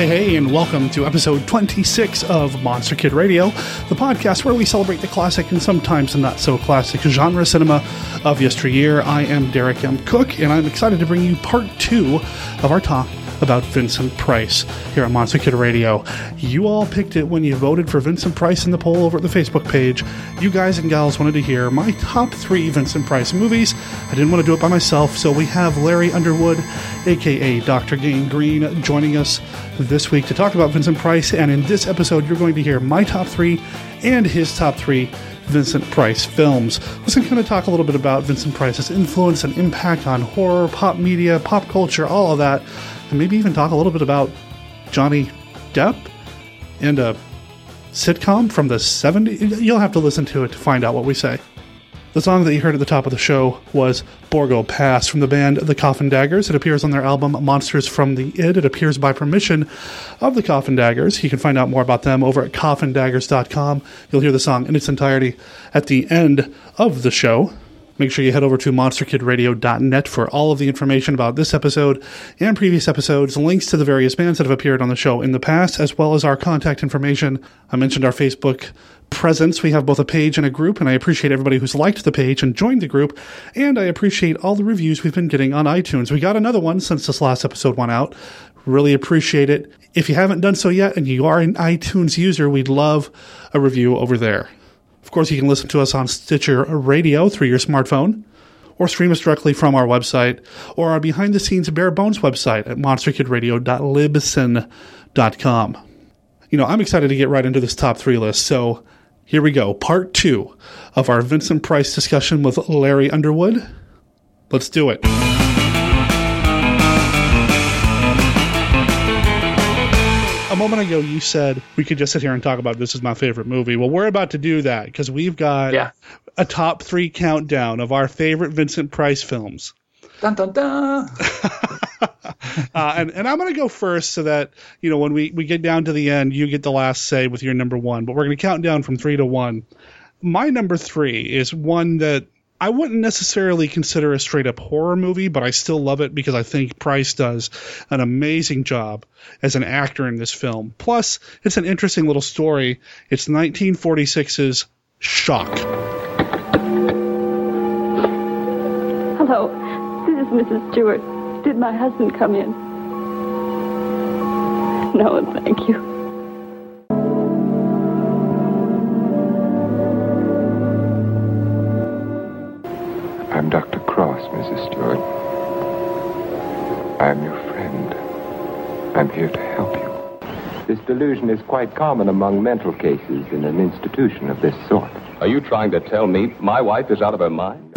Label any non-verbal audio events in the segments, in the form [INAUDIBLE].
Hey, hey, and welcome to episode 26 of Monster Kid Radio, the podcast where we celebrate the classic and sometimes the not so classic genre cinema of yesteryear. I am Derek M. Cook, and I'm excited to bring you part two of our talk about Vincent Price here on Monster Radio. You all picked it when you voted for Vincent Price in the poll over at the Facebook page. You guys and gals wanted to hear my top three Vincent Price movies. I didn't want to do it by myself, so we have Larry Underwood, aka Dr. Gangrene, joining us this week to talk about Vincent Price. And in this episode, you're going to hear my top three and his top three Vincent Price films. Let's kind of talk a little bit about Vincent Price's influence and impact on horror, pop media, pop culture, all of that and maybe even talk a little bit about Johnny Depp and a sitcom from the 70s. You'll have to listen to it to find out what we say. The song that you heard at the top of the show was Borgo Pass from the band The Coffin Daggers. It appears on their album Monsters from the Id. It appears by permission of The Coffin Daggers. You can find out more about them over at coffindaggers.com. You'll hear the song in its entirety at the end of the show. Make sure you head over to monsterkidradio.net for all of the information about this episode and previous episodes, links to the various bands that have appeared on the show in the past, as well as our contact information. I mentioned our Facebook presence. We have both a page and a group, and I appreciate everybody who's liked the page and joined the group, and I appreciate all the reviews we've been getting on iTunes. We got another one since this last episode went out. Really appreciate it. If you haven't done so yet and you are an iTunes user, we'd love a review over there. Of course, you can listen to us on Stitcher Radio through your smartphone, or stream us directly from our website, or our behind the scenes bare bones website at monsterkidradio.libsyn.com. You know, I'm excited to get right into this top three list, so here we go. Part two of our Vincent Price discussion with Larry Underwood. Let's do it. Moment ago you said we could just sit here and talk about this is my favorite movie. Well, we're about to do that because we've got yeah. a top three countdown of our favorite Vincent Price films. Dun dun dun. [LAUGHS] uh, and and I'm going to go first so that you know when we we get down to the end, you get the last say with your number one. But we're going to count down from three to one. My number three is one that I wouldn't necessarily consider a straight up horror movie, but I still love it because I think Price does an amazing job as an actor in this film. Plus, it's an interesting little story. It's 1946's Shock. Hello, this is Mrs. Stewart. Did my husband come in? No, thank you. Mrs. Stewart. I'm your friend. I'm here to help you. This delusion is quite common among mental cases in an institution of this sort. Are you trying to tell me my wife is out of her mind?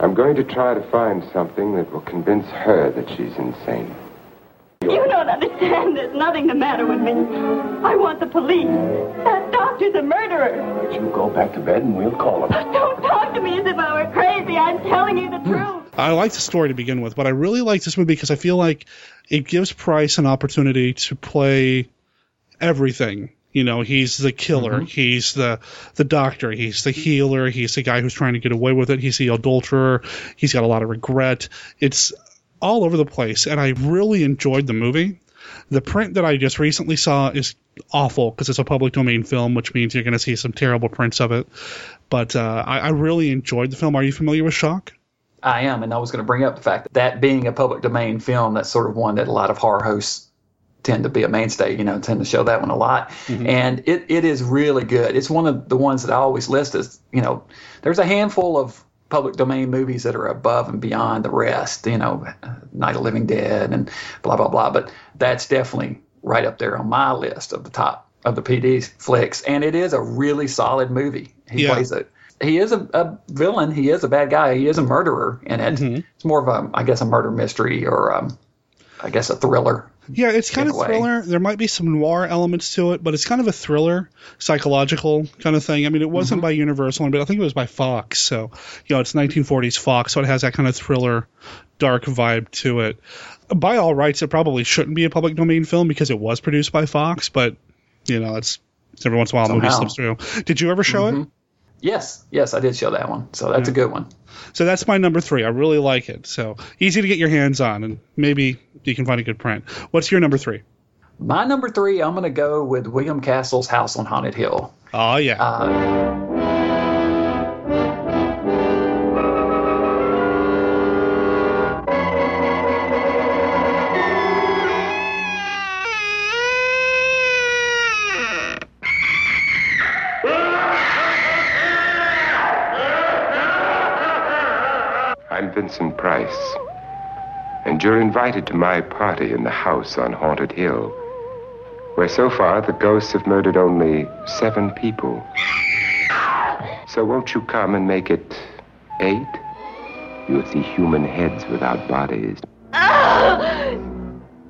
I'm going to try to find something that will convince her that she's insane. You don't understand. There's nothing the matter with me. I want the police. That doctor's a murderer. But You go back to bed and we'll call him. Don't talk to me as if I were crazy. I'm telling you the truth. I like the story to begin with, but I really like this movie because I feel like it gives Price an opportunity to play everything. You know, he's the killer, mm-hmm. he's the the doctor, he's the healer, he's the guy who's trying to get away with it, he's the adulterer, he's got a lot of regret. It's all over the place, and I really enjoyed the movie. The print that I just recently saw is awful because it's a public domain film, which means you're going to see some terrible prints of it. But uh, I, I, really enjoyed the film. Are you familiar with Shock? I am, and I was going to bring up the fact that, that being a public domain film, that's sort of one that a lot of horror hosts tend to be a mainstay, you know, tend to show that one a lot. Mm-hmm. And it, it is really good. It's one of the ones that I always list as, you know, there's a handful of public domain movies that are above and beyond the rest, you know, Night of Living Dead and blah, blah, blah. But that's definitely right up there on my list of the top of the PD flicks. And it is a really solid movie. He yeah. plays it. He is a, a, villain. He is a bad guy. He is a murderer in it. Mm-hmm. It's more of a, I guess, a murder mystery or, um, I guess, a thriller yeah, it's kind of thriller. There might be some noir elements to it, but it's kind of a thriller, psychological kind of thing. I mean, it wasn't mm-hmm. by Universal, but I think it was by Fox. So, you know, it's 1940s Fox, so it has that kind of thriller, dark vibe to it. By all rights, it probably shouldn't be a public domain film because it was produced by Fox, but, you know, it's every once in a while a movie slips through. Did you ever show mm-hmm. it? Yes, yes, I did show that one. So that's a good one. So that's my number three. I really like it. So easy to get your hands on, and maybe you can find a good print. What's your number three? My number three, I'm going to go with William Castle's House on Haunted Hill. Oh yeah. Uh, I'm Vincent Price, and you're invited to my party in the house on Haunted Hill, where so far the ghosts have murdered only seven people. So won't you come and make it eight? You'll see human heads without bodies. Ah!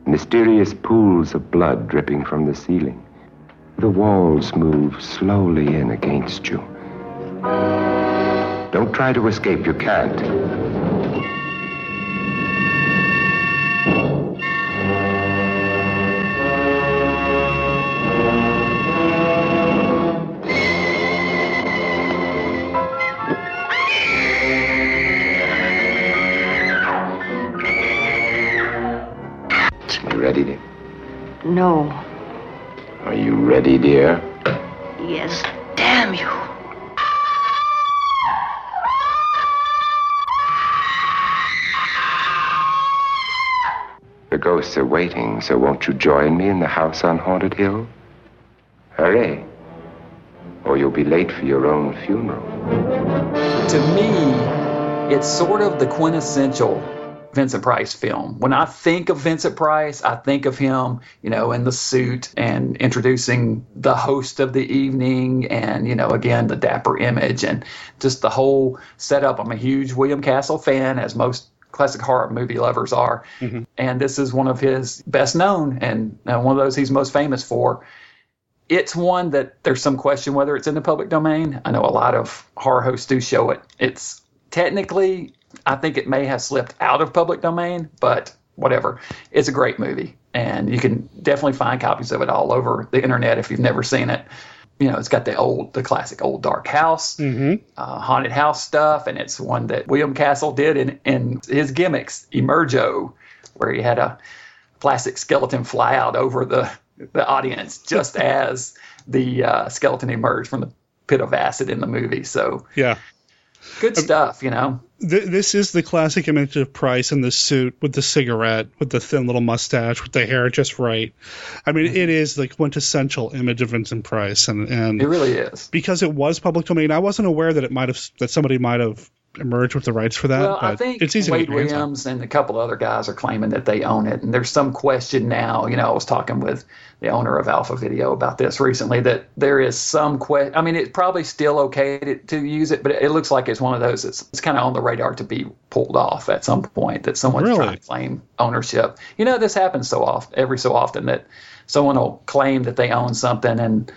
Mysterious pools of blood dripping from the ceiling. The walls move slowly in against you. Don't try to escape, you can't. No. Are you ready, dear? Yes. Damn you. The ghosts are waiting, so won't you join me in the house on Haunted Hill? Hurry, or you'll be late for your own funeral. to me, it's sort of the quintessential Vincent Price film. When I think of Vincent Price, I think of him, you know, in the suit and introducing the host of the evening and, you know, again, the dapper image and just the whole setup. I'm a huge William Castle fan, as most classic horror movie lovers are. And this is one of his best known and uh, one of those he's most famous for it's one that there's some question whether it's in the public domain. I know a lot of horror hosts do show it. It's technically, I think it may have slipped out of public domain, but whatever. It's a great movie, and you can definitely find copies of it all over the internet if you've never seen it. You know, it's got the old, the classic old dark house, uh, haunted house stuff, and it's one that William Castle did in, in his gimmicks, Emergo, where he had a plastic skeleton fly out over the the audience just [LAUGHS] as the uh, skeleton emerged from the pit of acid in the movie. So yeah. Good uh, stuff, you know. Th- this is the classic image of Price in the suit with the cigarette, with the thin little mustache, with the hair just right. I mean, mm-hmm. it is the quintessential image of Vincent Price, and and It really is. because it was public domain, I wasn't aware that it might have that somebody might have emerged with the rights for that. Well, but I think it's easy Wade to get your hands on. Williams and a couple other guys are claiming that they own it, and there's some question now. You know, I was talking with the owner of Alpha Video about this recently. That there is some question. I mean, it's probably still okay to, to use it, but it looks like it's one of those that's it's kind of on the radar to be pulled off at some point. That someone's Really? trying to claim ownership. You know, this happens so often, every so often that someone will claim that they own something, and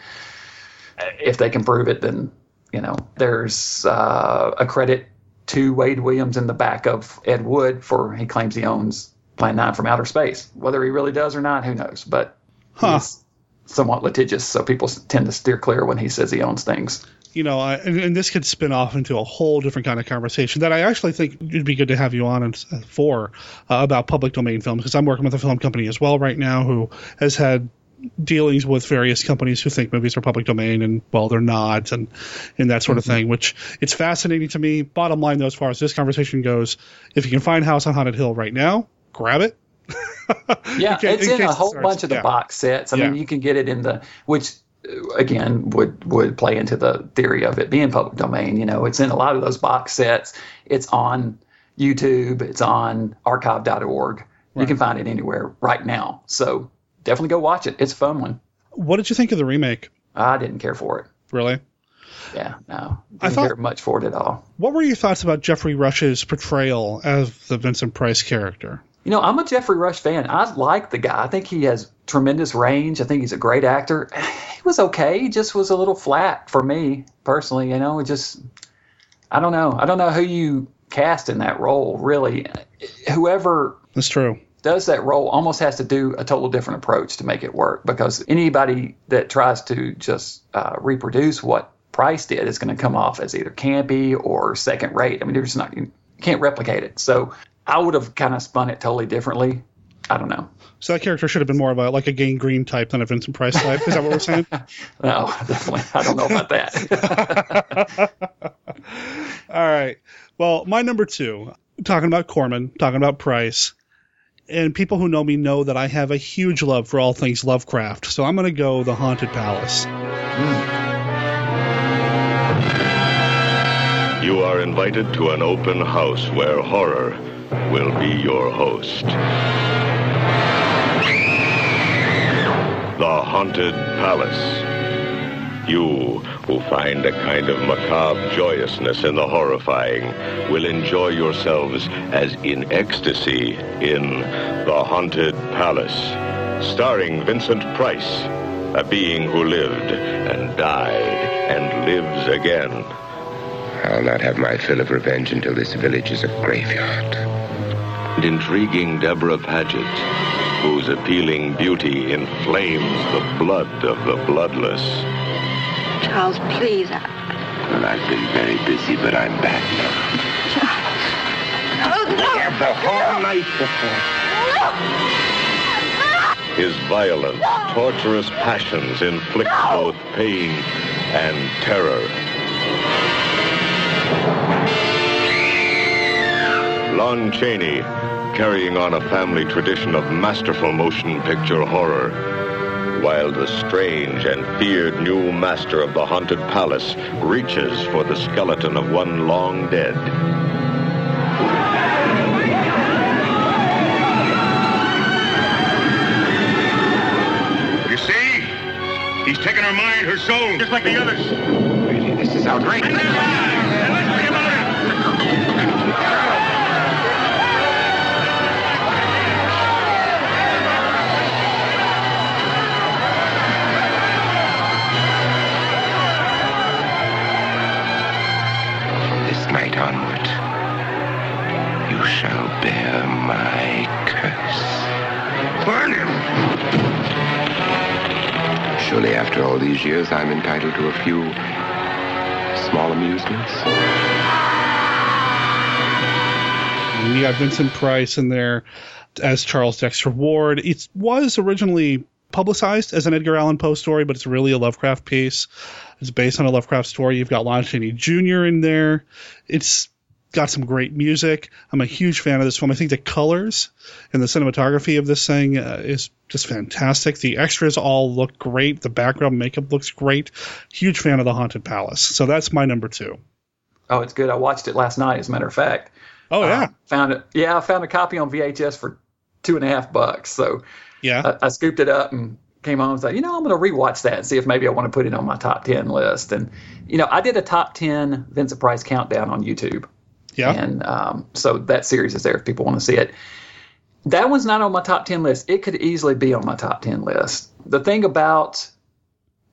if they can prove it, then you know there's uh, a credit to Wade Williams in the back of Ed Wood for he claims he owns Plan 9 from outer space. Whether he really does or not, who knows? But Huh. he's somewhat litigious, so people tend to steer clear when he says he owns things. you know, I, and, and this could spin off into a whole different kind of conversation that I actually think it'd be good to have you on and, uh, for uh, about public domain films because I'm working with a film company as well right now who has had dealings with various companies who think movies are public domain and well they're not and and that sort of mm-hmm. thing which it's fascinating to me bottom line though as far as this conversation goes if you can find house on haunted hill right now grab it [LAUGHS] Yeah, ca- it's in in a whole starts- bunch of the yeah. box sets. I mean, you can get it in the which again would would play into the theory of it being public domain. You know, it's in a lot of those box sets. It's on YouTube. It's on archive.org. You can find it anywhere right now. So definitely go watch it. It's a fun one. what did you think of the remake I didn't care for it. really Yeah, no, I didn't thought- care much for it at all. what were your thoughts about geoffrey rush's portrayal of the vincent price character You know, I'm a Geoffrey Rush fan. I like the guy. I think he has tremendous range. I think he's a great actor. [SIGHS] He was okay. He just was a little flat for me personally. You know, it just I don't know. I don't know who you cast in that role. Really, whoever that's true does that role almost has to do a total different approach to make it work because anybody that tries to just uh, reproduce what Price did is going to come off as either campy or second rate. I mean, there's not you can't replicate it. So I would have kind of spun it totally differently. I don't know. So that character should have been more of a like a Gangrene type than a Vincent Price type. Is that what we're saying? [LAUGHS] no, definitely. I don't know about that. [LAUGHS] All right. Well, my number two, talking about Corman, talking about Price, and people who know me know that I have a huge love for all things Lovecraft. So I'm going to go The Haunted Palace. Hmm. You are invited to an open house where horror will be your host. The Haunted Palace. You, who find a kind of macabre joyousness in the horrifying, will enjoy yourselves as in ecstasy in The Haunted Palace. Starring Vincent Price, a being who lived and died and lives again. I'll not have my fill of revenge until this village is a graveyard. And intriguing Debra Paget, whose appealing beauty inflames the blood of the bloodless. Charles, please. Well, I've been very busy, but I'm back now. Oh, no! Have the whole night before. His violent, torturous passions inflict both pain and terror. Lon Chaney, carrying on a family tradition of masterful motion picture horror, while the strange and feared new master of the haunted palace reaches for the skeleton of one long dead. You see? He's taken her mind, her soul, just like the others. Really, this is outrageous. These years, I'm entitled to a few small amusements. You got Vincent Price in there as Charles Dexter Ward. It was originally publicized as an Edgar Allan Poe story, but it's really a Lovecraft piece. It's based on a Lovecraft story. You've got Lon Chaney Jr. in there. It's got some great music. I'm a huge fan of this film. I think the colors and the cinematography of this thing uh, is just fantastic. The extras all look great. The background makeup looks great. Huge fan of the Haunted Palace. So that's my number two. oh, it's good. I watched it last night, as a matter of fact. Oh yeah, Uh, found it. Yeah, I found a copy on VHS for two and a half bucks. So yeah. I, I scooped it up and came home and said, you know, I'm going to rewatch that and see if maybe I want to put it on my top 10 list. And, you know, I did a top 10 Vincent Price countdown on YouTube. Yeah. And um, so that series is there if people want to see it. That one's not on my top 10 list. It could easily be on my top 10 list. The thing about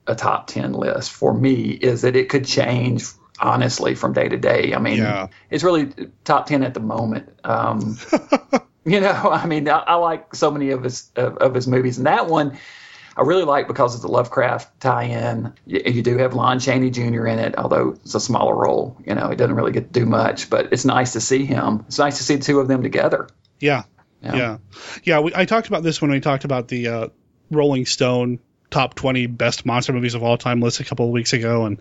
a top 10 list for me is that it could change honestly from day to day. I mean, Yeah. it's really top 10 at the moment. Um, [LAUGHS] you know, I mean, I, I like so many of his of, of his movies, and that one I really like because of the Lovecraft tie-in. You, you do have Lon Chaney Jr. in it, although it's a smaller role. You know, he doesn't really get to do much, but it's nice to see him. It's nice to see the two of them together. Yeah. Yeah. Yeah. Yeah. we, I talked about this when we talked about the uh, Rolling Stone top 20 best monster movies of all time list a couple of weeks ago. And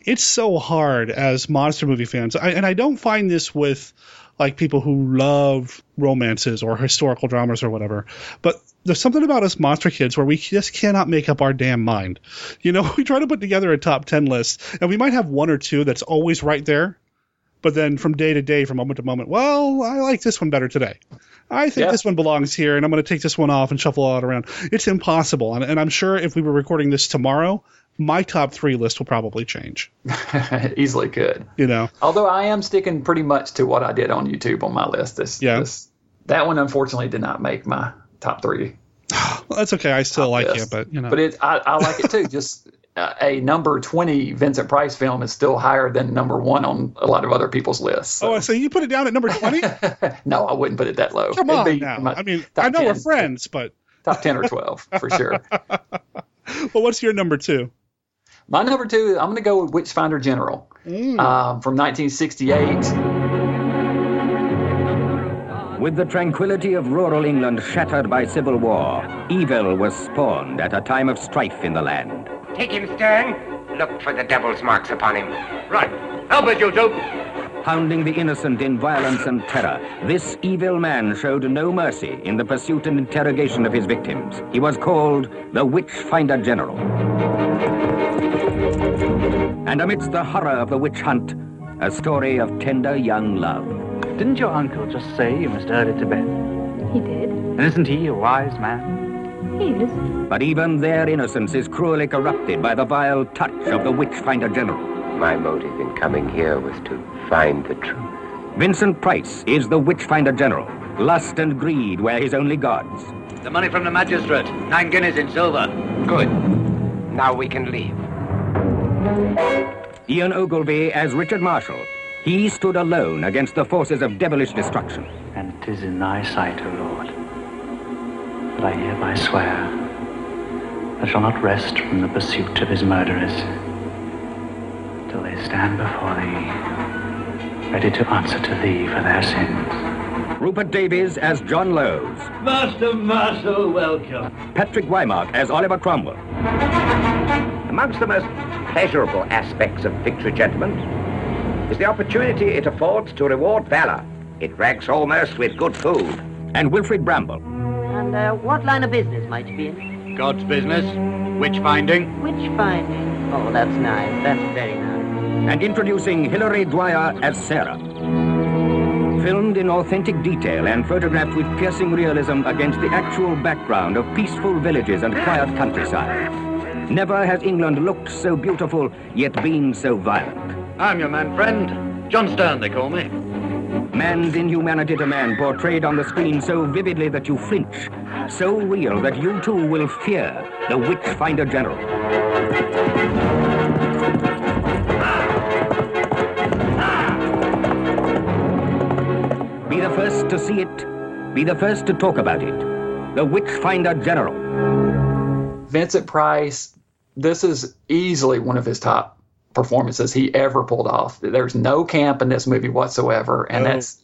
it's so hard as monster movie fans. I, and I don't find this with like people who love romances or historical dramas or whatever. But there's something about us monster kids where we just cannot make up our damn mind. You know, [LAUGHS] we try to put together a top 10 list and we might have one or two that's always right there. But then from day to day, from moment to moment, well, I like this one better today. I think Yeah. this one belongs here, and I'm going to take this one off and shuffle it around. It's impossible, and, and I'm sure if we were recording this tomorrow, my top three list will probably change. [LAUGHS] Easily could. You know, Although I am sticking pretty much to what I did on YouTube on my list. This, Yeah. this that one unfortunately did not make my top three. [SIGHS] well, that's okay. I still like it, but you know, But it, I, I like it too. [LAUGHS] Just uh, a number twenty Vincent Price film is still higher than number one on a lot of other people's lists. oh, so you put it down at number twenty? [LAUGHS] no, I wouldn't put it that low. Come on now. I mean, I know we're friends, but [LAUGHS] top ten or twelve for sure. well, what's your number two? My number two, I'm going to go with Witchfinder General um, from 1968. With the tranquility of rural England shattered by civil war, evil was spawned at a time of strife in the land. Take him, Stern. Look for the devil's marks upon him. Right. Help it, you two. Hounding the innocent in violence and terror, this evil man showed no mercy in the pursuit and interrogation of his victims. He was called the Witchfinder General. And amidst the horror of the witch hunt, a story of tender young love. Didn't your uncle just say you must hurry to bed? He did. And isn't he a wise man? He is. But even their innocence is cruelly corrupted by the vile touch of the Witchfinder General. My motive in coming here was to find the truth. Vincent Price is the Witchfinder General. Lust and greed were his only gods. The money from the magistrate. Nine guineas in silver. Good. Now we can leave. Ian Ogilvy as Richard Marshall. He stood alone against the forces of devilish destruction. And 'tis in thy sight, O Lord, that I hereby swear I shall not rest from the pursuit of his murderers till they stand before thee, ready to answer to thee for their sins. Rupert Davies as John Lowes. Master Marshall, welcome. Patrick Wymark as Oliver Cromwell. Amongst the most pleasurable aspects of victory, gentlemen, is the opportunity it affords to reward valor. It ranks almost with good food. And Wilfrid Brambell. And uh, what line of business might you be in? God's business. Witch finding. Witch finding. Oh, that's nice. That's very nice. And introducing Hilary Dwyer as Sarah. Filmed in authentic detail and photographed with piercing realism against the actual background of peaceful villages and quiet countryside. Never has England looked so beautiful, yet been so violent. I'm your man friend. John Stern, they call me. Man's inhumanity to man portrayed on the screen so vividly that you flinch, so real that you too will fear the Witchfinder General. Be the first to see it, be the first to talk about it. The Witchfinder General. Vincent Price, this is easily one of his top performances he ever pulled off. There's no camp in this movie whatsoever, and that's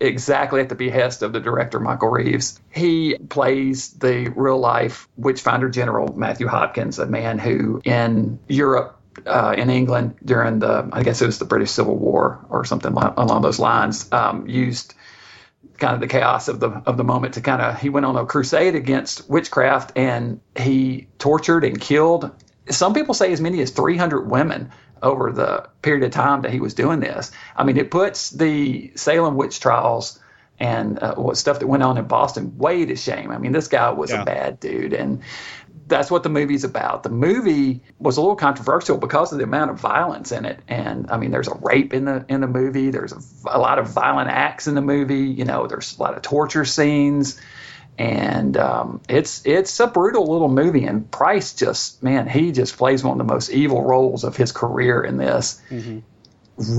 exactly at the behest of the director Michael Reeves. He plays the real life Witchfinder General Matthew Hopkins, a man who in Europe. Uh, in England during the, I guess it was the British Civil War or something along those lines, um, used kind of the chaos of the of the moment to kind of he went on a crusade against witchcraft and he tortured and killed some people say as many as 300 women over the period of time that he was doing this. I mean, it puts the Salem witch trials and uh, what stuff that went on in Boston way to shame. I mean, this guy was yeah. a bad dude, and that's what the movie's about. The movie was a little controversial because of the amount of violence in it, and I mean, there's a rape in the in the movie. There's a, a lot of violent acts in the movie. You know, there's a lot of torture scenes and um, it's it's a brutal little movie. And Price just man, he just plays one of the most evil roles of his career in this. Mm-hmm.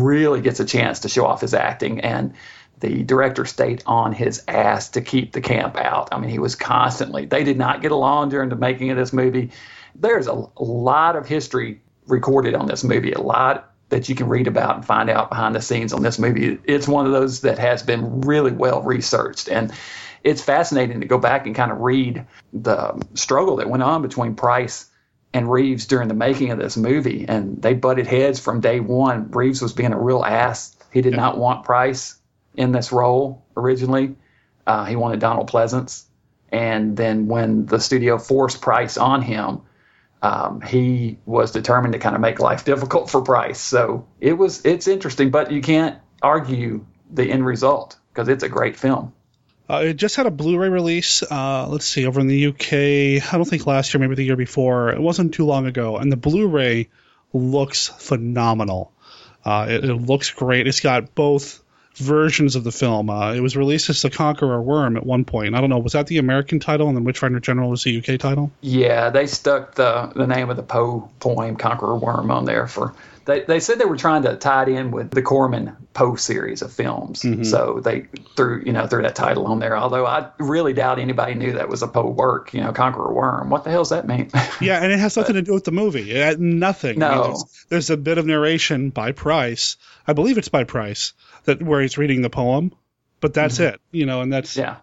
Really gets a chance to show off his acting, and the director stayed on his ass to keep the camp out. I mean, he was constantly. They did not get along during the making of this movie. There's a, a lot of history recorded on this movie. A lot that you can read about and find out behind the scenes on this movie. It's one of those that has been really well researched and it's fascinating to go back and kind of read the struggle that went on between Price and Reeves during the making of this movie. And they butted heads from day one. Reeves was being a real ass. He did not want Price in this role originally. Uh, he wanted Donald Pleasence. And then when the studio forced Price on him, um, he was determined to kind of make life difficult for Price. So it was it's interesting, but you can't argue the end result because it's a great film. Uh, it just had a Blu-ray release. Uh, let's see, over in the UK. I don't think last year, maybe the year before. It wasn't too long ago, and the Blu-ray looks phenomenal. Uh, it, it, looks great. It's got both versions of the film. Uh, it was released as The Conqueror Worm at one point. I don't know, was that the American title, and then Witchfinder General was the UK title? Yeah, they stuck the the name of the Poe poem Conqueror Worm on there for They, they said they were trying to tie it in with the Corman Poe series of films, Mhm. so they threw you know threw that title on there. Although I really doubt anybody knew that was a Poe work. You know, Conqueror Worm. What the hell does that mean? [LAUGHS] Yeah, and it has nothing to do with the movie. It nothing. I mean, No. there's, there's a bit of narration by Price. I believe it's by Price that where he's reading the poem, but that's Mhm. it. You know, and that's yeah.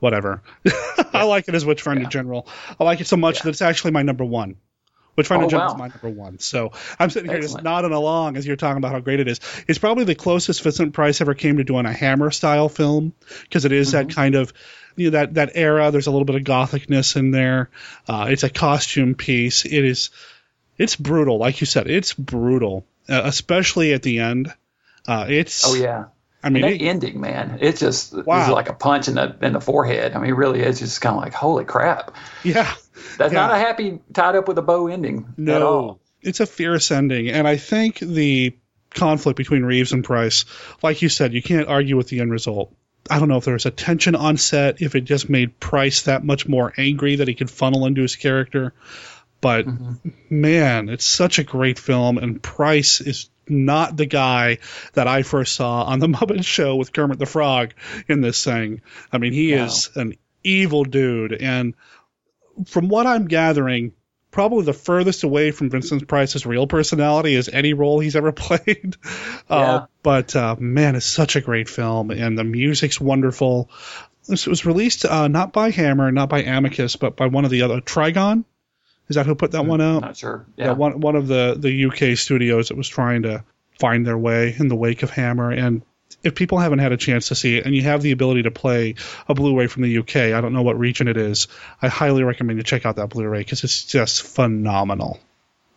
whatever. [LAUGHS] I like it as Witchfinder General. I like it so much that it's actually my number one. Witchfinder Oh, General wow. is my number one. So I'm sitting here just nodding along as you're talking about how great it is. It's probably the closest Vincent Price ever came to doing a Hammer style film because it is Mm-hmm. that kind of you know that that era. There's a little bit of gothicness in there. Uh, it's a costume piece. It is it's brutal, like you said. It's brutal, uh, especially at the end. Uh, it's Oh yeah. I mean, And it- ending, man, it just Wow. is like a punch in the in the forehead. I mean, it really is just kind of like, holy crap. yeah. That's Yeah. not a happy tied up with a bow ending No, at all. it's a fierce ending, and I think the conflict between Reeves and Price, like you said, you can't argue with the end result. I don't know if there was a tension on set, if it just made Price that much more angry that he could funnel into his character. But mm-hmm. man, it's such a great film, and Price is not the guy that I first saw on the [LAUGHS] Muppet Show with Kermit the Frog in this thing. I mean, he No. is an evil dude, and from what I'm gathering, probably the furthest away from Vincent Price's real personality is any role he's ever [LAUGHS] played. Yeah. Uh, but uh, man, it's such a great film, and the music's wonderful. This was released uh, not by Hammer, not by Amicus, but by one of the other Tigon. Is that who put that one out? Not sure. Yeah, Yeah. one one of the the UK studios that was trying to find their way in the wake of Hammer. And if people haven't had a chance to see it, and you have the ability to play a Blu-ray from the UK, I don't know what region it is. I highly recommend you check out that Blu-ray because it's just phenomenal.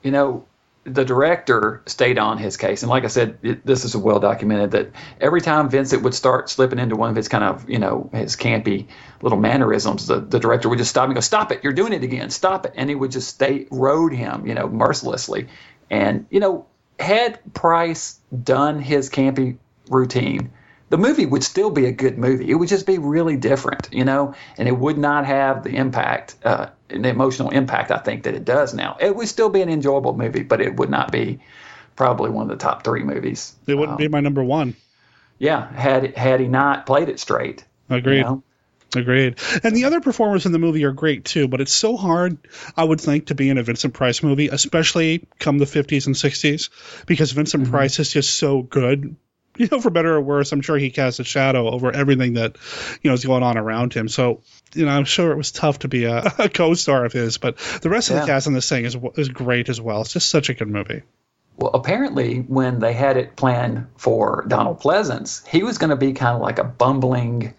you know, the director stayed on his case, and like I said, it, this is well documented that every time Vincent would start slipping into one of his kind of, you know, his campy little mannerisms, the, the director would just stop and go, "Stop it! You're doing it again! Stop it!" And he would just stay rode him, you know, mercilessly. And you know, had Price done his campy routine, the movie would still be a good movie. It would just be really different, you know, and it would not have the impact, uh, the emotional impact I think that it does now. It would still be an enjoyable movie, but it would not be probably one of the top three movies. It wouldn't be my number one. Yeah, had had he not played it straight. Agreed. You know? Agreed. And the other performers in the movie are great too, but it's so hard, I would think, to be in a Vincent Price movie, especially come the 50s and 60s, because Vincent Price is just so good. You know, for better or worse, I'm sure he casts a shadow over everything that, you know, is going on around him. So, you know, I'm sure it was tough to be a, [LAUGHS] a co-star of his, but the rest of the cast in this thing is is great as well. It's just such a good movie. Well, apparently, when they had it planned for Donald Pleasence, he was going to be kind of like a bumbling,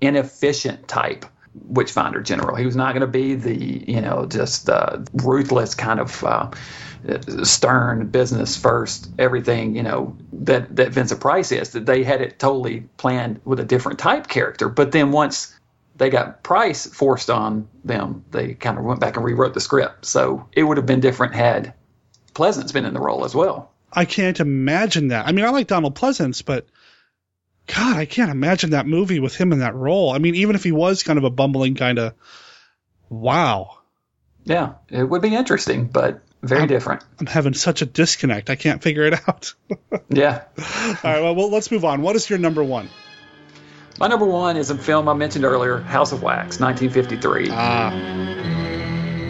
inefficient type Witchfinder general. He was not going to be the, you know, just uh, ruthless kind of uh, stern business first, everything, you know, that, that Vincent Price is. That they had it totally planned with a different type character. But then once they got Price forced on them, they kind of went back and rewrote the script. So it would have been different had Pleasant's been in the role as well. I can't imagine that. I mean, I like Donald Pleasence, but God, I can't imagine that movie with him in that role. I mean, even if he was kind of a bumbling kind of, wow, Yeah, it would be interesting, but very different. I'm having such a disconnect. I can't figure it out. [LAUGHS] Yeah. All right, well, well, let's move on. What is your number one? My number one is a film I mentioned earlier, House of Wax, 1953. Ah.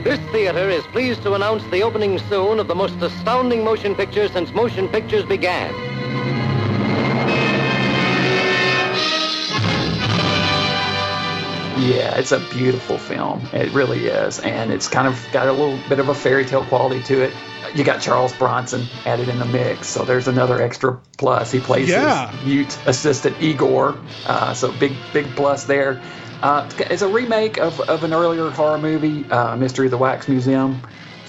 This theater is pleased to announce the opening soon of the most astounding motion picture since motion pictures began. Yeah, it's a beautiful film. It really is. And it's kind of got a little bit of a fairy tale quality to it. You got Charles Bronson added in the mix, so there's another extra plus. He plays Yeah. his Ute assistant Igor, uh, so big big plus there. Uh, it's a remake of, of an earlier horror movie, uh, Mystery of the Wax Museum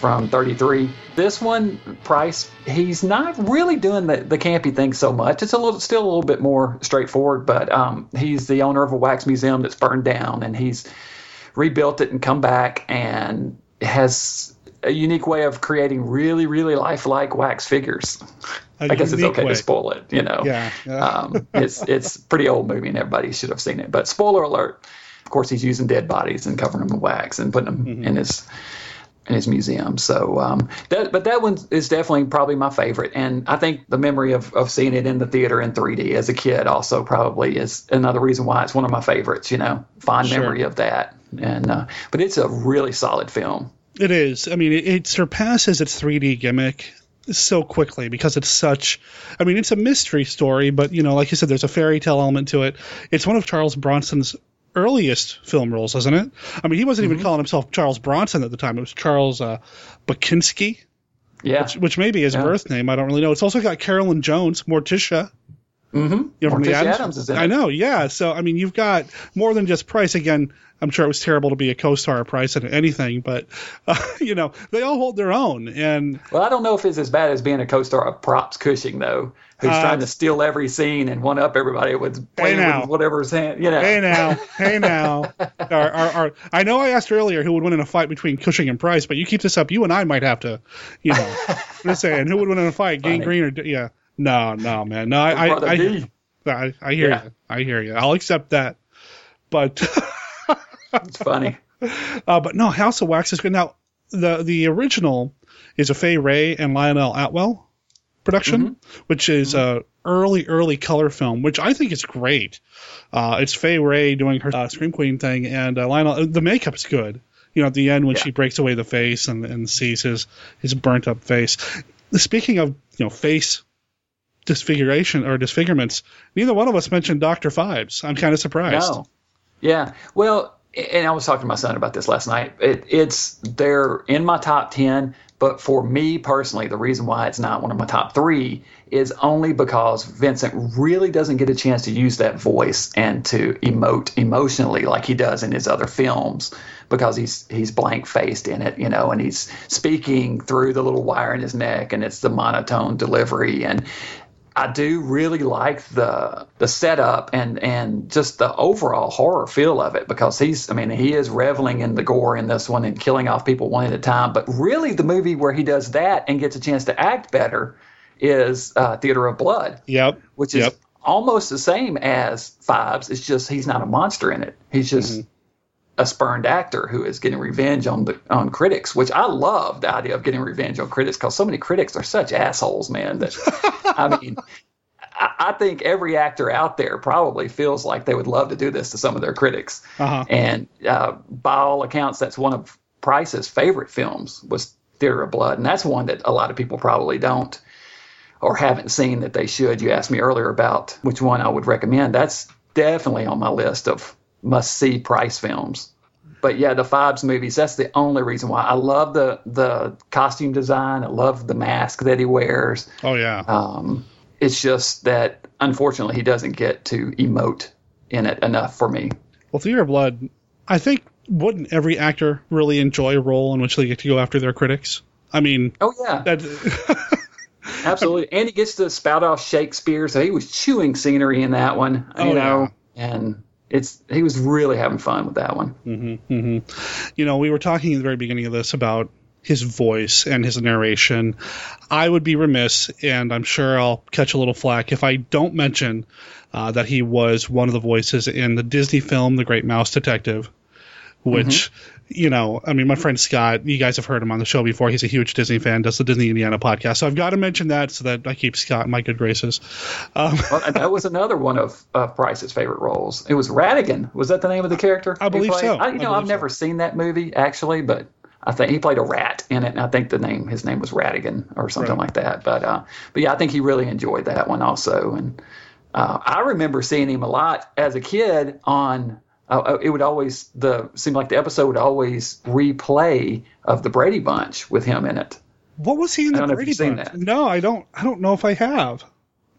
from 33. This one, Price, he's not really doing the, the campy thing so much. It's a little, still a little bit more straightforward, but um, he's the owner of a wax museum that's burned down, and he's rebuilt it and come back and has a unique way of creating really, really lifelike wax figures. A I guess it's okay way. to spoil it, you know. Yeah, yeah. [LAUGHS] um, it's it's pretty old movie and everybody should have seen it. But spoiler alert, of course, he's using dead bodies and covering them with wax and putting them Mm-hmm. in his in his museum. So, um, that, but that one is definitely probably my favorite. And I think the memory of, of seeing it in the theater in 3D as a kid also probably is another reason why it's one of my favorites, you know, fond Sure. memory of that. And, uh, but it's a really solid film. It is. I mean, it, it surpasses its 3D gimmick so quickly because it's such. I mean, it's a mystery story, but you know, like you said, there's a fairy tale element to it. It's one of Charles Bronson's earliest film roles, isn't it? I mean, he wasn't even calling himself Charles Bronson at the time. It was Charles uh, Buchinsky, Yeah. which, which may be his Yeah. birth name. I don't really know. It's also got Carolyn Jones, Morticia. Mm-hmm. You know, Morticia Addams is in I it. know, yeah. So I mean, you've got more than just Price. Again, I'm sure it was terrible to be a co-star of Price in anything, but [LAUGHS] uh, you know, they all hold their own. And Well, I don't know if it's as bad as being a co-star of Props Cushing though, who's Uh, trying to steal every scene and one up everybody with playing now. with whatever's hand. You know. hey now, hey [LAUGHS] now. Our, our, our, I know I asked earlier who would win in a fight between Cushing and Price, but you keep this up, you and I might have to, you know, I'm [LAUGHS] just saying who would win in a fight, Gangrene or yeah. No, no, man, no. I, I, I. I, hear Yeah. you. I hear you. I'll accept that. But [LAUGHS] It's funny. Uh, but no, House of Wax is good. Now, the the original is a Fay Wray and Lionel Atwill production, which is a early early color film, which I think is great. Uh, it's Fay Wray doing her uh, Scream Queen thing, and uh, Lionel. The makeup's good. You know, at the end when she breaks away the face and, and sees his his burnt up face. Speaking of you know face disfiguration or disfigurements, neither one of us mentioned Doctor Phibes. I'm kind of surprised. No. Yeah. Well, and I was talking to my son about this last night. It, it's they're in my top ten, but for me personally, the reason why it's not one of my top three is only because Vincent really doesn't get a chance to use that voice and to emote emotionally like he does in his other films because he's he's blank faced in it, you know, and he's speaking through the little wire in his neck and it's the monotone delivery and I do really like the the setup and and just the overall horror feel of it because he's I mean he is reveling in the gore in this one and killing off people one at a time. But really, the movie where he does that and gets a chance to act better is uh, Theater of Blood, Yep. which is Yep. almost the same as Phibes. It's just he's not a monster in it. He's just a spurned actor who is getting revenge on the on critics, which I love the idea of getting revenge on critics because so many critics are such assholes, man. That [LAUGHS] I mean, I, I think every actor out there probably feels like they would love to do this to some of their critics. Uh-huh. And uh, by all accounts, that's one of Price's favorite films was Theater of Blood, and that's one that a lot of people probably don't or haven't seen that they should. You asked me earlier about which one I would recommend. That's definitely on my list of must see Price films. But yeah, the Phibes movies, that's the only reason why. I love the the costume design. I love the mask that he wears. Oh yeah. Um, it's just that unfortunately he doesn't get to emote in it enough for me. Well, Theater of Blood, I think, wouldn't every actor really enjoy a role in which they get to go after their critics? I mean, Oh yeah, that, [LAUGHS] absolutely. and he gets to spout off Shakespeare, so he was chewing scenery in that one. Oh, you know, and it's he was really having fun with that one. hmm hmm you know, we were talking at the very beginning of this about his voice and his narration. I would be remiss, and I'm sure I'll catch a little flack if I don't mention uh, that he was one of the voices in the Disney film The Great Mouse Detective, which. You know, I mean, my friend Scott, you guys have heard him on the show before. He's a huge Disney fan, does the Disney Indiana podcast. So I've got to mention that so that I keep Scott in my good graces. Um, Well, that was another one of uh, Price's favorite roles. It was Ratigan. Was that the name of the character? I believe so. I, you know, I have never seen that movie actually, but I think he played a rat in it, and I think the name his name was Ratigan or something Right. like that. But uh, but yeah, I think he really enjoyed that one also. And uh, I remember seeing him a lot as a kid on. Uh, it would always the seemed like the episode would always replay of the Brady Bunch with him in it. what was he in the don't know if Brady Bunch? No, I don't. I don't know if I have.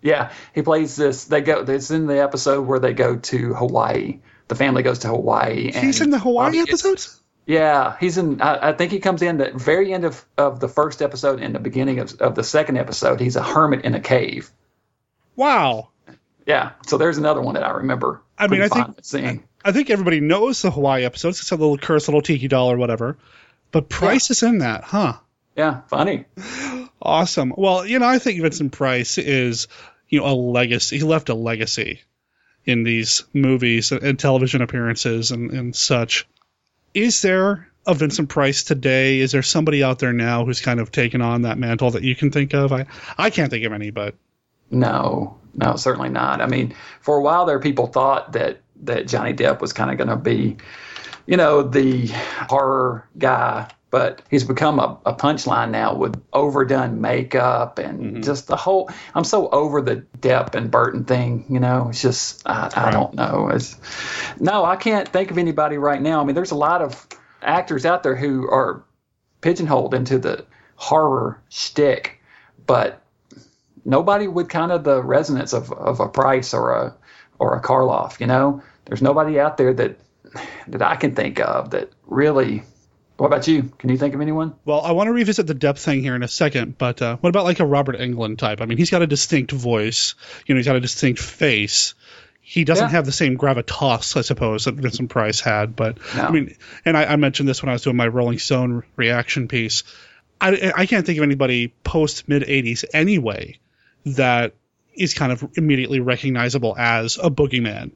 Yeah, he plays this. They go. It's in the episode where they go to Hawaii. The family goes to Hawaii. And He's in the Hawaii Bobby gets- episodes. Yeah, he's in. I, I think he comes in the very end of, of the first episode and the beginning of, of the second episode. He's a hermit in a cave. Wow. Yeah, so there's another one that I remember. I mean, I think- seeing. I think everybody knows the Hawaii episodes. It's a little curse, little tiki doll or whatever. But Price is in that, huh? Yeah, funny. Awesome. Well, you know, I think Vincent Price is, you know, a legacy. He left a legacy in these movies and television appearances and, and such. Is there a Vincent Price today? Is there somebody out there now who's kind of taken on that mantle that you can think of? I I can't think of any, but no, no, certainly not. I mean, for a while there, people thought that that Johnny Depp was kind of going to be, you know, the horror guy, but he's become a, a punchline now with overdone makeup and mm-hmm. just the whole. I'm so over the Depp and Burton thing. You know, it's just I, right. I don't know. It's no, I can't think of anybody right now. I mean, there's a lot of actors out there who are pigeonholed into the horror shtick, but nobody with kind of the resonance of, of a Price or a or a Karloff. You know, there's nobody out there that that I can think of that really. What about you? Can you think of anyone? Well, I want to revisit the Depp thing here in a second, but uh, what about like a Robert Englund type? I mean, he's got a distinct voice. You know, he's got a distinct face he doesn't yeah. have the same gravitas, I suppose, that Vincent Price had. But no. I mean, and I, I, mentioned this when I was doing my Rolling Stone reaction piece. I, I can't think of anybody post mid '80s anyway that is kind of immediately recognizable as a boogeyman.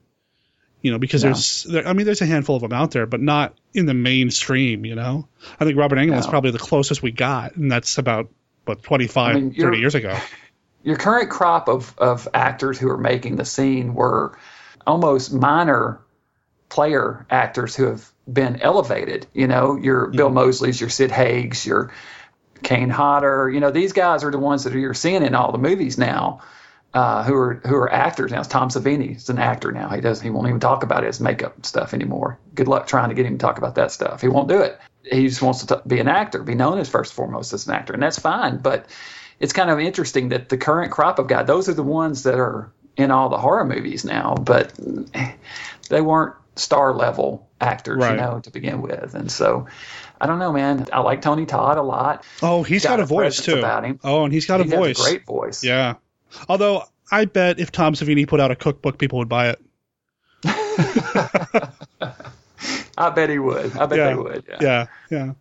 You know, because no. there's, there, I mean, there's a handful of them out there, but not in the mainstream. You know, I think Robert Englund's no. probably the closest we got, and that's about what 25, I mean, 30 years ago your current crop of, of actors who are making the scene were almost minor player actors who have been elevated. You know, your mm-hmm. Bill Moseley's, your Sid Haigs, your Kane Hodder. You know, these guys are the ones that you're seeing in all the movies now. Uh, who are who are actors now? Tom Savini is an actor now. He doesn't. He won't even talk about his makeup stuff anymore. Good luck trying to get him to talk about that stuff. He won't do it. He just wants to t- be an actor, be known as first and foremost as an actor, and that's fine. But it's kind of interesting that the current crop of guys, those are the ones that are in all the horror movies now, but they weren't star level actors, right. you know, to begin with. And so I don't know, man. I like Tony Todd a lot. Oh, he's got, got a, voice too. About him. Oh, and he's got he a voice. A great voice. Yeah. Although I bet if Tom Savini put out a cookbook, people would buy it. [LAUGHS] I bet he would. I bet yeah. they would. Yeah. yeah. Yeah.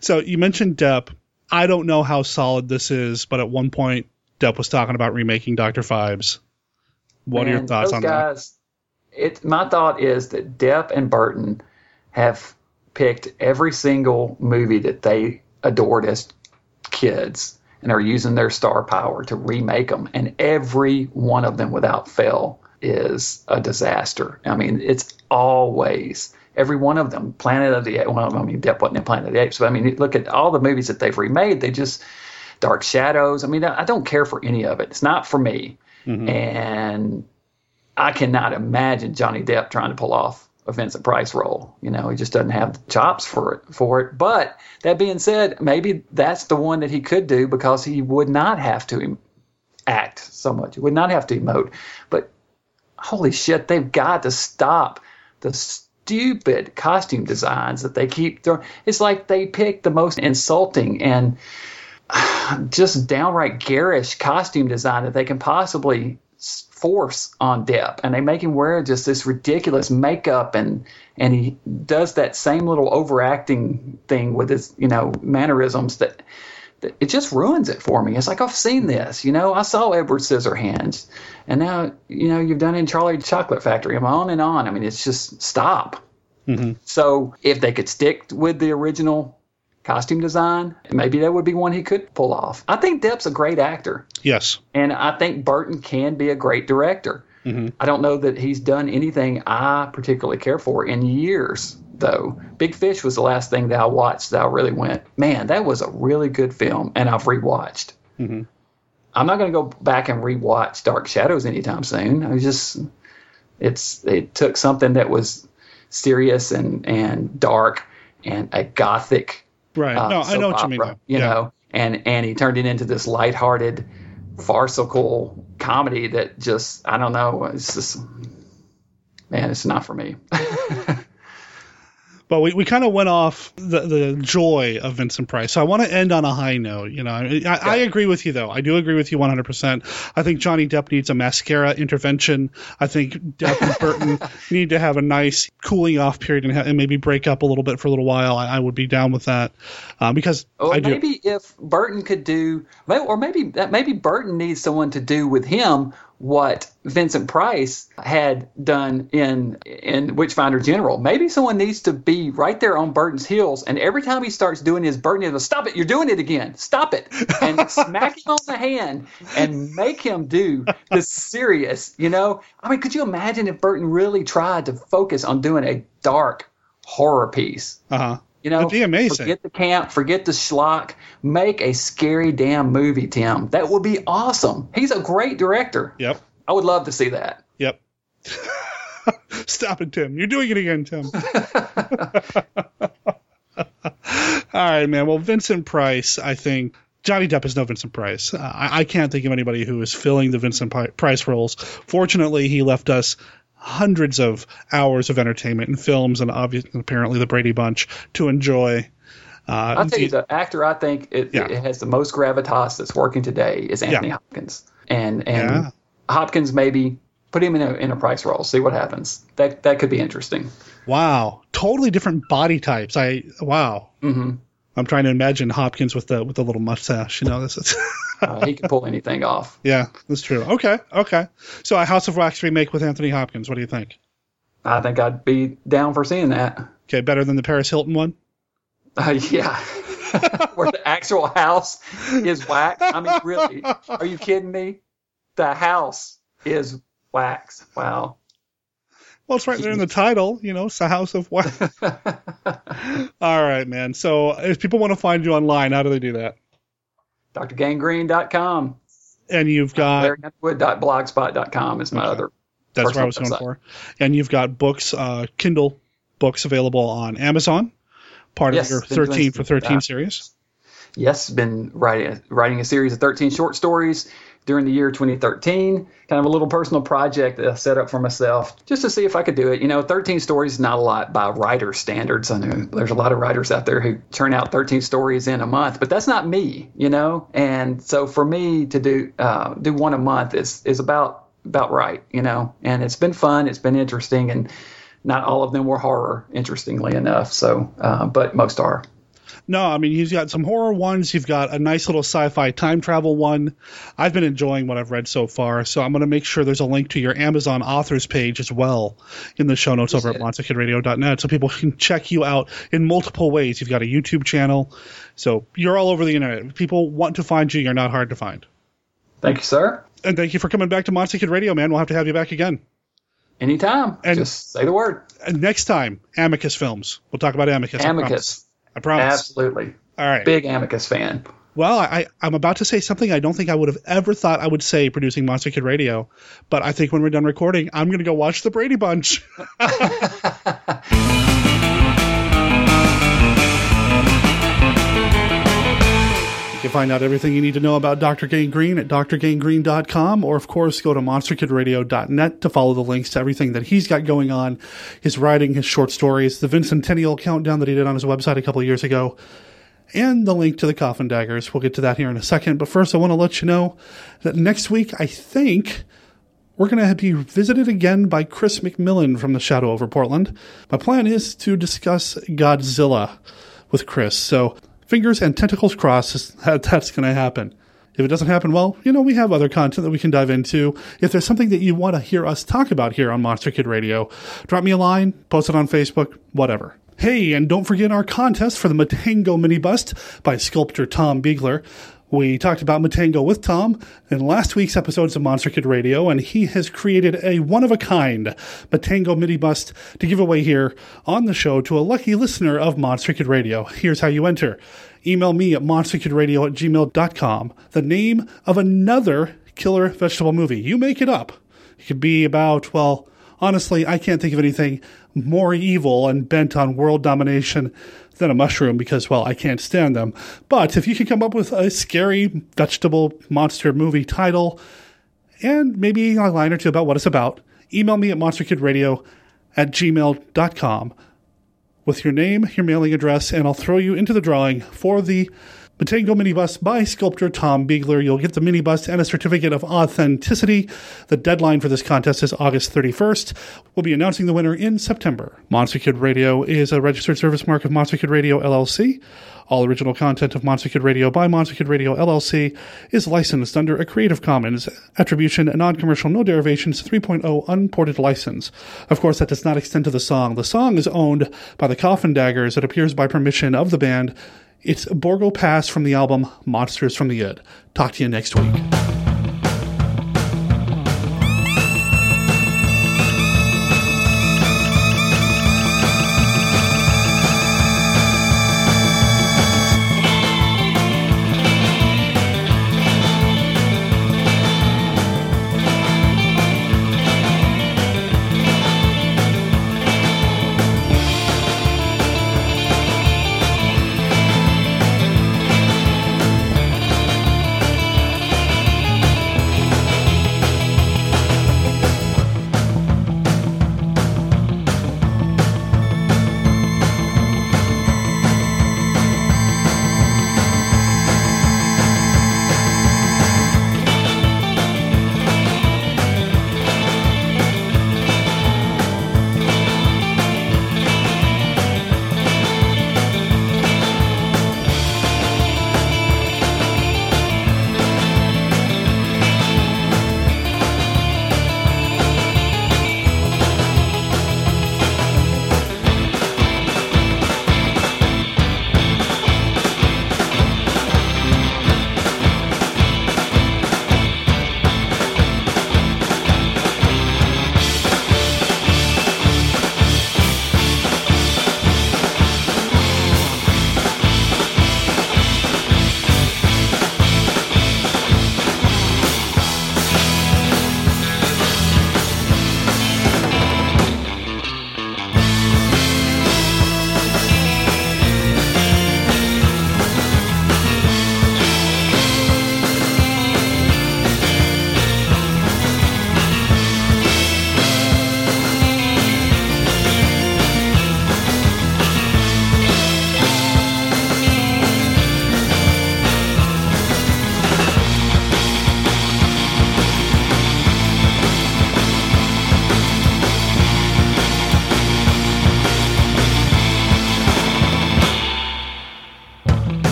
So you mentioned Depp. I don't know how solid this is, but at one point, Depp was talking about remaking Doctor Phibes. What Man, are your thoughts on guys, that? It, my thought is that Depp and Burton have picked every single movie that they adored as kids and are using their star power to remake them, and every one of them, without fail, is a disaster. I mean, it's always every one of them. Planet of the Apes. Well, I mean, Depp wasn't in Planet of the Apes, but I mean, look at all the movies that they've remade. They just Dark Shadows. I mean, I don't care for any of it. It's not for me, mm-hmm. and I cannot imagine Johnny Depp trying to pull off Vincent Price role. You know, he just doesn't have the chops for it. For it. But that being said, maybe that's the one that he could do because he would not have to act so much. He would not have to emote. But holy shit, they've got to stop the stupid costume designs that they keep throwing. It's like they pick the most insulting and [SIGHS] just downright garish costume design that they can possibly force on Depp, and they make him wear just this ridiculous makeup, and and he does that same little overacting thing with his you know mannerisms that that it just ruins it for me. It's like I've seen this, you know. I saw Edward Scissorhands, and now you know you've done it in Charlie Chocolate Factory. I'm on and on. I mean, it's just stop. Mm-hmm. So if they could stick with the original costume design, maybe that would be one he could pull off. I think Depp's a great actor. Yes, and I think Burton can be a great director. Mm-hmm. I don't know that he's done anything I particularly care for in years though. Big Fish was the last thing that I watched that I really went, man, that was a really good film, and I've rewatched. Mm-hmm. I'm not going to go back and rewatch Dark Shadows anytime soon. I just, it's it took something that was serious and and dark and a gothic. Right. Uh, no, I know what opera, you mean. You yeah. know, and and he turned it into this lighthearted, farcical comedy that just I don't know. It's just man, it's not for me. [LAUGHS] but we, we kind of went off the, the joy of Vincent Price. So I want to end on a high note. You know, I, yeah. I, agree with you though. I do agree with you 100%. I think Johnny Depp needs a mascara intervention. I think Depp and Burton [LAUGHS] need to have a nice cooling off period and, ha- and, maybe break up a little bit for a little while. I, I would be down with that uh, because I maybe do. if Burton could do, or maybe maybe Burton needs someone to do with him what Vincent Price had done in in Witchfinder General. Maybe someone needs to be right there on Burton's heels, and every time he starts doing his Burton, he'll stop it, you're doing it again, stop it, and [LAUGHS] smack him on the hand and make him do the serious. You know, I mean, could you imagine if Burton really tried to focus on doing a dark horror piece? Uh huh. You know, That'd be amazing. Forget the camp, forget the schlock. Make a scary damn movie, Tim. That would be awesome. He's a great director. Yep. I would love to see that. Yep. [LAUGHS] Stop it, Tim. You're doing it again, Tim. [LAUGHS] [LAUGHS] All right, man. Well, Vincent Price, I think. Johnny Depp is no Vincent Price. Uh, I, I can't think of anybody who is filling the Vincent Pri- Price roles. Fortunately, he left us hundreds of hours of entertainment and films and obviously apparently the Brady Bunch to enjoy. Uh, I'll tell you, the actor I think it, Yeah. it has the most gravitas that's working today is Anthony Yeah. Hopkins, and and Yeah. Hopkins maybe put him in a in a Price role, see what happens. That that could be interesting. Wow, totally different body types. I wow. hmm I'm trying to imagine Hopkins with the with the little mustache. You know, this is. [LAUGHS] Uh, he can pull anything off. [LAUGHS] yeah, that's true. Okay, okay. So a House of Wax remake with Anthony Hopkins. What do you think? I think I'd be down for seeing that. Okay, better than the Paris Hilton one. Uh, yeah. [LAUGHS] Where the actual house is wax. I mean, really? Are you kidding me? The house is wax. Wow. Well, it's right there in the title. You know, it's the House of Wax. [LAUGHS] All right, man. So if people want to find you online, how do they do that? DrGangrene.com. And you've got LarryUnderwood.blogspot.com is my other. That's where I was going for. And you've got books, uh, Kindle books available on Amazon, part Yes, of your 13 for 13 that. series. Yes, been writing writing a series of 13 short stories during the year 2013. Kind of a little personal project that I set up for myself just to see if I could do it. You know, 13 stories is not a lot by writer standards. I know there's a lot of writers out there who turn out 13 stories in a month, but that's not me. You know, and so for me to do uh, do one a month is is about about right. You know, and it's been fun. It's been interesting, and not all of them were horror, interestingly enough. So, uh, but most are. No, I mean, you've got some horror ones. You've got a nice little sci fi time travel one. I've been enjoying what I've read so far, so I'm going to make sure there's a link to your Amazon authors page as well in the show notes over at monsterkidradio.net so people can check you out in multiple ways. You've got a YouTube channel, so you're all over the internet. People want to find you, you're not hard to find. Thank you, sir. And thank you for coming back to Monster Kid Radio, man. We'll have to have you back again. Anytime. And Just say the word. And next time, Amicus Films. We'll talk about Amicus. Amicus. I promise. Absolutely. All right. Big Amicus fan. Well, I, I'm about to say something I don't think I would have ever thought I would say producing Monster Kid Radio, but I think when we're done recording, I'm going to go watch the Brady Bunch. [LAUGHS] [LAUGHS] can find out everything you need to know about Dr. Gangrene at drgangrene.com, or of course, go to monsterkidradio.net to follow the links to everything that he's got going on his writing, his short stories, the Vincentennial countdown that he did on his website a couple years ago, and the link to the coffin daggers. We'll get to that here in a second, but first, I want to let you know that next week, I think. We're going to be visited again by Chris McMillan from the Shadow over Portland. My plan is to discuss Godzilla with Chris. So fingers and tentacles crossed that that's going to happen. If it doesn't happen, well, you know, we have other content that we can dive into. If there's something that you want to hear us talk about here on Monster Kid Radio, drop me a line, post it on Facebook, whatever. Hey, and don't forget our contest for the Matango mini bust by sculptor Tom Biegler. We talked about Matango with Tom in last week's episodes of Monster Kid Radio, and he has created a one of a kind Matango mini bust to give away here on the show to a lucky listener of Monster Kid Radio. Here's how you enter. Email me at monsterkidradio at gmail.com. The name of another killer vegetable movie. You make it up. It could be about, well, honestly, I can't think of anything more evil and bent on world domination than a mushroom because, well, I can't stand them. But if you can come up with a scary vegetable monster movie title and maybe a line or two about what it's about, email me at monsterkidradio at gmail.com with your name, your mailing address, and I'll throw you into the drawing for the Matango mini bust by sculptor Tom Biegler. You'll get the mini bust and a certificate of authenticity. The deadline for this contest is August 31st. We'll be announcing the winner in September. Monster Kid Radio is a registered service mark of Monster Kid Radio LLC. All original content of Monster Kid Radio by Monster Kid Radio LLC is licensed under a Creative Commons Attribution Non-Commercial No Derivations 3.0 Unported license. Of course, that does not extend to the song. The song is owned by the Coffin Daggers. It appears by permission of the band. It's Borgo Pass from the album Monsters from the Id. Talk to you next week.